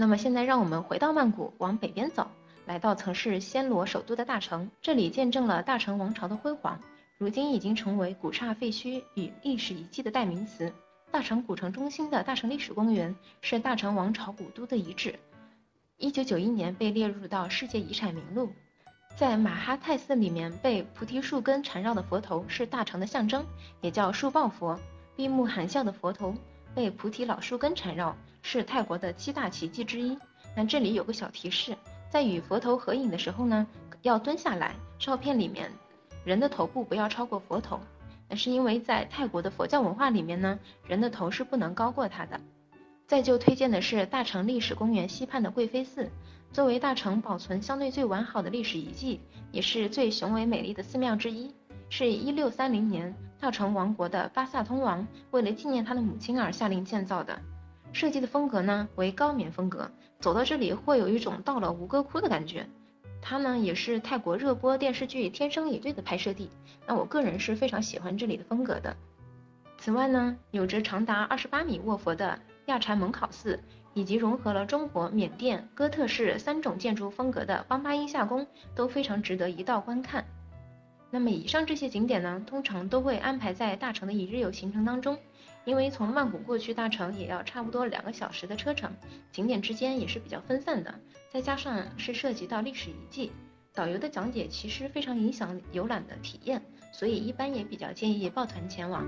那么现在让我们回到曼谷，往北边走，来到曾是暹罗首都的大城，这里见证了大成王朝的辉煌，如今已经成为古刹废墟与历史遗迹的代名词。大成古城中心的大成历史公园是大成王朝古都的遗址，一九九一年被列入到世界遗产名录。在马哈泰寺里面，被菩提树根缠绕的佛头是大成的象征，也叫树抱佛。闭目含笑的佛头被菩提老树根缠绕，是泰国的七大奇迹之一。那这里有个小提示，在与佛头合影的时候呢，要蹲下来，照片里面人的头部不要超过佛头。那是因为在泰国的佛教文化里面呢，人的头是不能高过他的。再就推荐的是大成历史公园西畔的贵妃寺。作为大城保存相对最完好的历史遗迹，也是最雄伟美丽的寺庙之一，是一六三零年大成王国的巴萨通王为了纪念他的母亲而下令建造的。设计的风格呢为高棉风格，走到这里会有一种到了吴哥窟的感觉。它呢也是泰国热播电视剧《天生一对》的拍摄地，那我个人是非常喜欢这里的风格的。此外呢，有着长达二十八米卧佛的亚禅蒙考寺。以及融合了中国、缅甸、哥特式三种建筑风格的邦巴音夏宫都非常值得一道观看。那么以上这些景点呢，通常都会安排在大城的一日游行程当中，因为从曼谷过去大城也要差不多两个小时的车程，景点之间也是比较分散的，再加上是涉及到历史遗迹，导游的讲解其实非常影响游览的体验，所以一般也比较建议抱团前往。